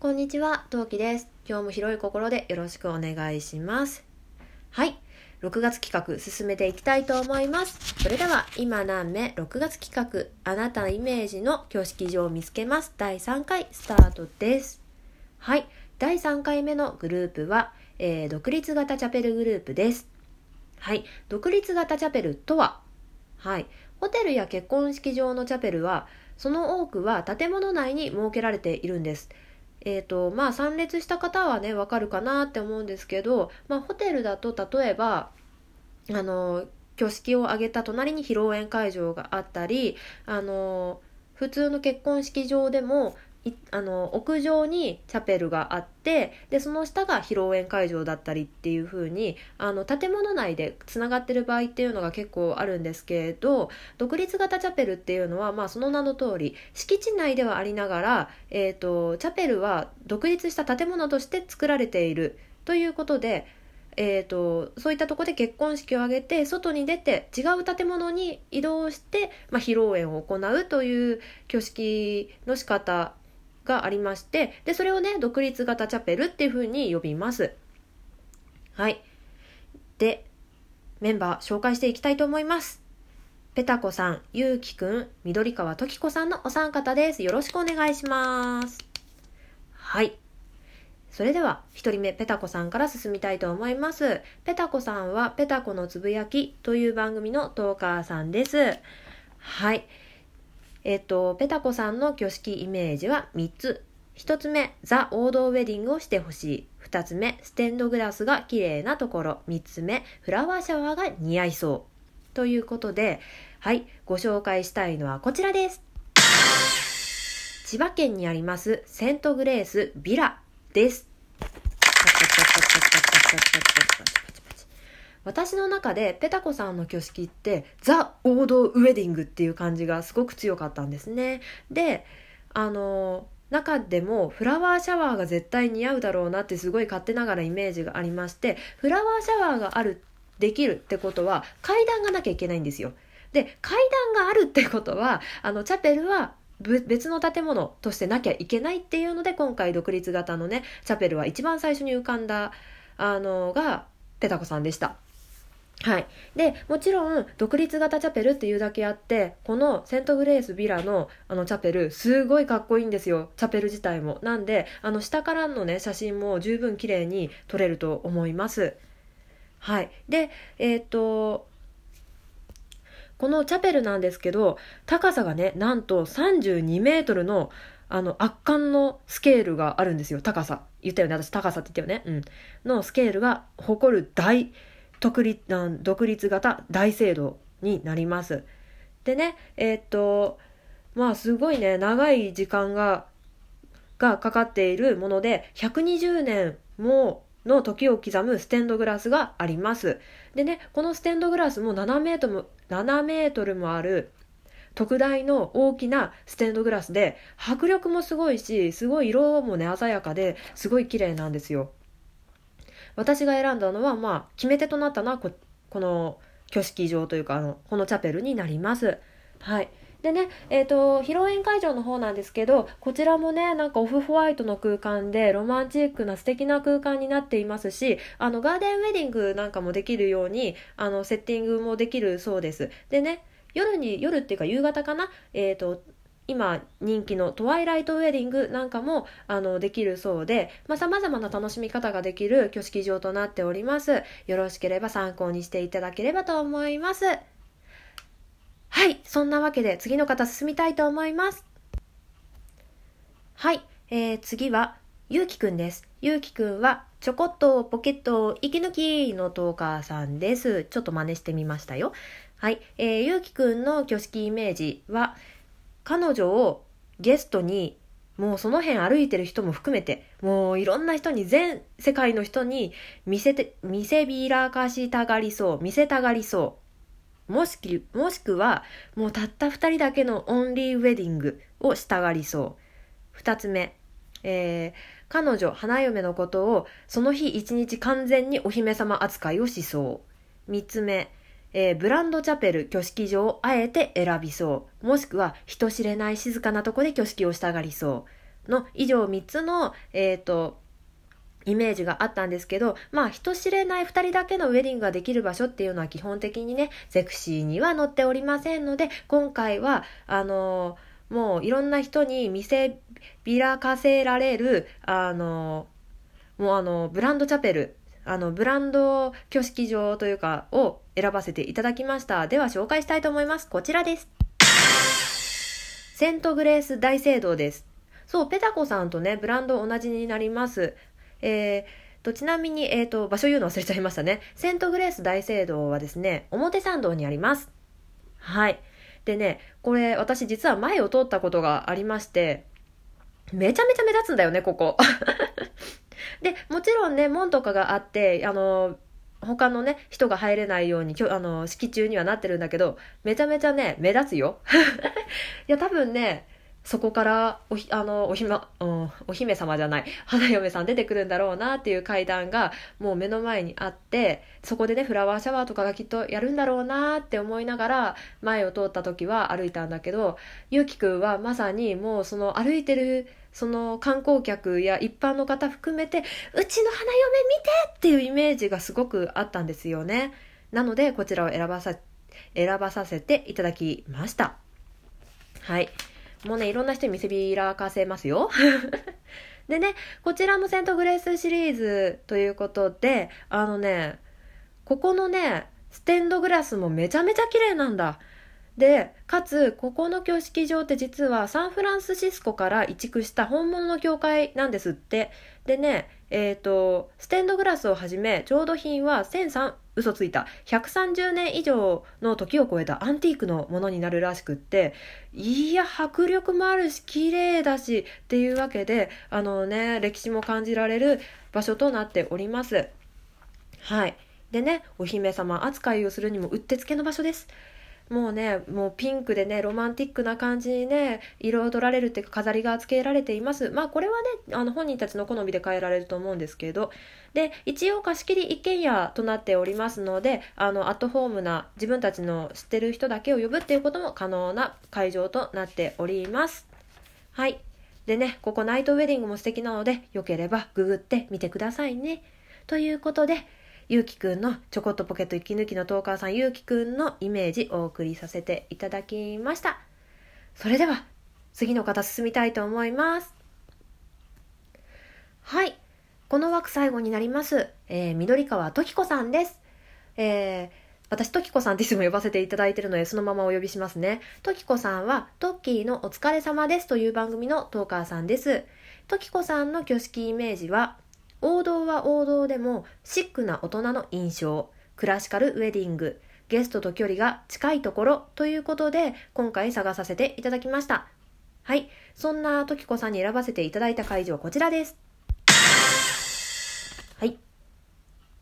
こんにちは、トウキです。今日も広い心でよろしくお願いします。はい、6月企画進めていきたいと思います。それでは、今何目6月企画、あなたイメージの挙式場を見つけます。第3回スタートです。はい、第3回目のグループは、えー独立型チャペルグループです。はい、独立型チャペルとは、はい、ホテルや結婚式場のチャペルは、その多くは建物内に設けられているんです。えーとまあ、参列した方はね分かるかなって思うんですけど、まあ、ホテルだと例えばあの挙式を挙げた隣に披露宴会場があったりあの普通の結婚式場でもあの屋上にチャペルがあってでその下が披露宴会場だったりっていう風にあの建物内でつながってる場合っていうのが結構あるんですけれど独立型チャペルっていうのは、まあ、その名の通り敷地内ではありながら、えー、とチャペルは独立した建物として作られているということで、えー、とそういったとこで結婚式を挙げて外に出て違う建物に移動して、まあ、披露宴を行うという挙式の仕方がありましてでそれをね独立型チャペルっていう風に呼びます。はいでメンバー紹介していきたいと思います。ペタコさん、ゆうきくん、緑川ときこさんのお三方です。よろしくお願いします。はい。それでは、一人目、ペタコさんから進みたいと思います。ペタコさんは、ペタコのつぶやきという番組のトーカーさんです。はい。えっと、ペタコさんの挙式イメージは3つ。1つ目、ザ・王道ウェディングをしてほしい。2つ目、ステンドグラスが綺麗なところ。3つ目、フラワーシャワーが似合いそう。ということで、はい、ご紹介したいのはこちらです。千葉県にありますセントグレースビラです。私の中でペタコさんの挙式ってザ・王道ウェディングっていう感じがすごく強かったんですね。で、あの中でもフラワーシャワーが絶対似合うだろうなってすごい勝手ながらイメージがありましてフラワーシャワーがあるできるってことは階段がなきゃいけないんですよ。で階段があるってことはあのチャペルは別の建物としてなきゃいけないっていうので今回独立型のねチャペルは一番最初に浮かんだあのがペタコさんでした。はい、でもちろん独立型チャペルっていうだけあってこのセントグレースビラのあのチャペルすごいかっこいいんですよ。チャペル自体も。なんであの下からのね写真も十分綺麗に撮れると思います。はい。でえーっとこのチャペルなんですけど高さがねなんと32メートルのあの圧巻のスケールがあるんですよ。高さ。言ったよね。私高さって言ったよね。うん。のスケールが誇る大独立独立型大聖堂になります。でねえーっとまあすごいね長い時間ががかかっているもので120年もの時を刻むステンドグラスがあります。でねこのステンドグラスも7メートルも7メートルもある特大の大きなステンドグラスで迫力もすごいしすごい色もね鮮やかですごい綺麗なんですよ。私が選んだのはまあ決め手となったのはここの挙式場というかあのこのチャペルになります。はい。でね、えーと、披露宴会場の方なんですけどこちらもねなんかオフホワイトの空間でロマンチックな素敵な空間になっていますしあのガーデンウェディングなんかもできるようにあのセッティングもできるそうです。でね夜に夜っていうか夕方かな？えっ、ー、と今人気のトワイライトウェディングなんかもあのできるそうでさまざ、まな楽しみ方ができる挙式場となっております。よろしければ参考にしていただければと思います。はいそんなわけで次の方進みたいと思います。はい、えー、次はゆうきくんです。ゆうきくんはちょこっとポケットを息抜きのトーカーさんです。ちょっと真似してみましたよ。はい、えー、ゆうきくんの挙式イメージは彼女をゲストにもうその辺歩いてる人も含めてもういろんな人に全世界の人に見せて見せびらかしたがりそう見せたがりそう。もしもしくはもうたった2人だけのオンリーウェディングをしたがりそう。2つ目、えー、彼女花嫁のことをその日一日完全にお姫様扱いをしそう。3つ目。えー、ブランドチャペル挙式場をあえて選びそう。もしくは人知れない静かなとこで挙式をしたがりそう。の以上3つの、えっ、と、イメージがあったんですけど、まあ人知れない2人だけのウェディングができる場所っていうのは基本的にね、ゼクシーには載っておりませんので、今回は、あのー、もういろんな人に見せびらかせられる、あのー、もうあの、ブランドチャペル、あの、ブランド挙式場というか、を選ばせていただきました。では紹介したいと思います。こちらです。セントグレース大聖堂です。そう、ペタコさんとね、ブランド同じになります。えーとちなみに、えーと、場所言うの忘れちゃいましたね。セントグレース大聖堂はですね、表参道にあります。はい。でね、これ私実は前を通ったことがありまして、めちゃめちゃ目立つんだよね、ここ。で、もちろんね、門とかがあって、あの、他のね、人が入れないように、あの、式中にはなってるんだけど、めちゃめちゃね、目立つよ。いや、多分ね、そこからおひあのおひ、ま、うん、お姫様じゃない花嫁さん出てくるんだろうなっていう階段がもう目の前にあってそこでねフラワーシャワーとかがきっとやるんだろうなって思いながら前を通った時は歩いたんだけどゆうきくんはまさにもうその歩いてるその観光客や一般の方含めてうちの花嫁見てっていうイメージがすごくあったんですよね。なのでこちらを選ばさ選ばさせていただきました。はい。もうね、いろんな人に見せびらかせますよ。でね、こちらもセントグレースシリーズということで、あのね、ここのね、ステンドグラスもめちゃめちゃ綺麗なんだ。で、かつ、ここの教式場って実はサンフランシスコから移築した本物の教会なんですって。でね、え、ー、と、ステンドグラスをはじめ、調度品は1003、嘘ついた、130年以上の時を超えたアンティークのものになるらしくって、いや、迫力もあるし、綺麗だし、っていうわけで、あのね、歴史も感じられる場所となっております。はい。でね、お姫様扱いをするにもうってつけの場所です。もうねもうピンクでねロマンティックな感じにね彩られるっていうか飾りが付けられています。まあこれはねあの本人たちの好みで変えられると思うんですけど。で一応貸し切り一軒家となっておりますのであのアットホームな自分たちの知ってる人だけを呼ぶっていうことも可能な会場となっております。はい。でねここナイトウェディングも素敵なのでよければググってみてくださいね。ということでゆうきくんのちょこっとポケット息抜きのトーカーさんゆうきくんのイメージお送りさせていただきました。それでは次の方進みたいと思います。はい。この枠最後になります。えー、緑川時子さんです。えー、私、時子さんっていつも呼ばせていただいているので、そのままお呼びしますね。時子さんは、トッキーのお疲れ様ですという番組のトーカーさんです。時子さんの挙式イメージは、王道は王道でもシックな大人の印象。クラシカルウェディング。ゲストと距離が近いところということで今回探させていただきました。はい。そんな時子さんに選ばせていただいた会場はこちらです。はい。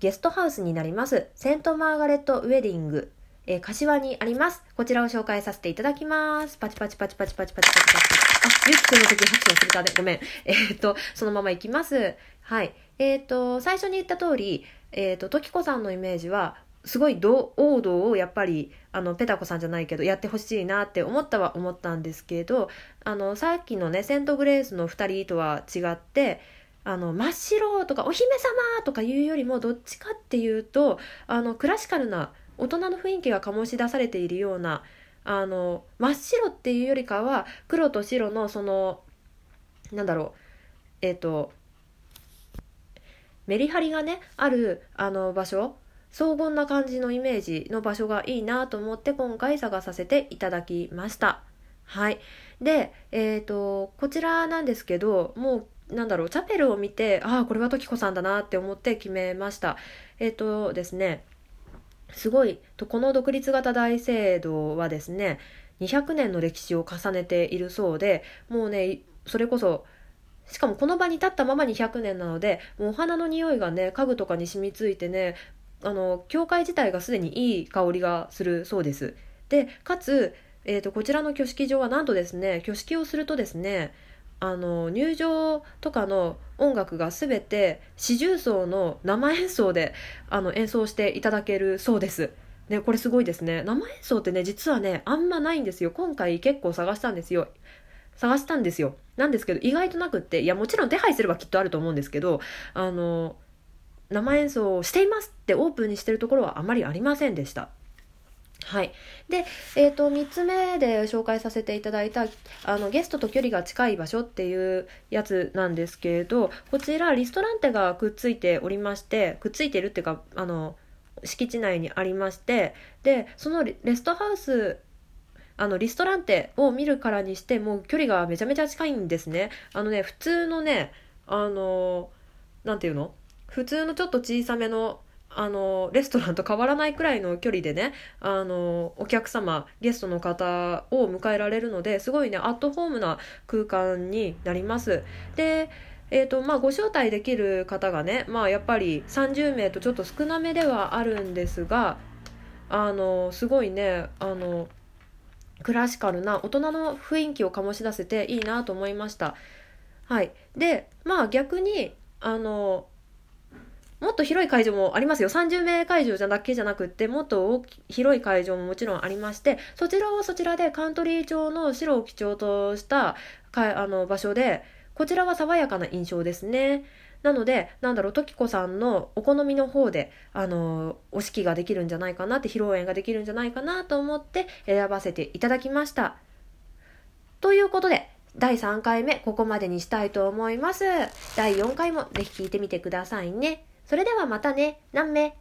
ゲストハウスになります。セントマーガレットウェディング。えー、柏にあります。こちらを紹介させていただきます。パチパチパチパチパチパチパチパチ。あ、ゆきくんの時拍手忘れたね。ごめん。えー、っと、そのままいきます。はい。えっ、と、最初に言った通り、えっ、ー、と、時子さんのイメージは、すごい王道をやっぱりあのペタコさんじゃないけどやってほしいなって思ったは思ったんですけどあのさっきのねセント・グレースの2人とは違ってあの真っ白とかお姫様とかいうよりもどっちかっていうとあのクラシカルな大人の雰囲気が醸し出されているようなあの真っ白っていうよりかは黒と白のそのなんだろうえっ、ー、とメリハリがねあるあの場所荘厳な感じのイメージの場所がいいなと思って今回探させていただきました。はい。でえ、ー、とこちらなんですけどもうなんだろうチャペルを見てああこれは時子さんだなって思って決めました。えっ、ー、とですねすごいこの独立型大聖堂はですね200年の歴史を重ねているそうでもうねそれこそしかもこの場に立ったまま200年なのでもうお花の匂いがね家具とかに染みついてねあの教会自体がすでにいい香りがするそうです。でかつ、えーと、こちらの挙式場はなんとですね挙式をするとですねあの入場とかの音楽が全て四重奏の生演奏であの演奏していただけるそうです。ね、これすごいですね。生演奏ってね実はねあんまないんですよ。今回結構探したんですよ。探したんですよ。なんですけど意外となくっていやもちろん手配すればきっとあると思うんですけどあの生演奏をしていますってオープンにしてるところはあまりありませんでした。はい。で、え、ー、と、3つ目で紹介させていただいた、あの、ゲストと距離が近い場所っていうやつなんですけれど、こちら、リストランテがくっついておりまして、くっついてるっていうか、あの、敷地内にありまして、で、そのレストハウスあのリストランテを見るからにしてもう距離がめちゃめちゃ近いんですねあのね普通のねあの何て言うの？普通のちょっと小さめのあのレストランと変わらないくらいの距離でねあのお客様ゲストの方を迎えられるのですごいねアットホームな空間になりますでえーとまあ、ご招待できる方がね、まあ、やっぱり30名とちょっと少なめではあるんですがあのすごいねあのクラシカルな大人の雰囲気を醸し出せていいなと思いました。はい、でまあ逆にあのもっと広い会場もありますよ。30名会場じゃだけじゃなくって、もっと広い会場ももちろんありまして、そちらはそちらでカントリー調の白を基調としたかあの場所で、こちらは爽やかな印象ですね。なので、なんだろう、時子さんのお好みの方で、あの、お式ができるんじゃないかなって、披露宴ができるんじゃないかなと思って選ばせていただきました。ということで、第3回目、ここまでにしたいと思います。第4回もぜひ聞いてみてくださいね。それではまたね。何名？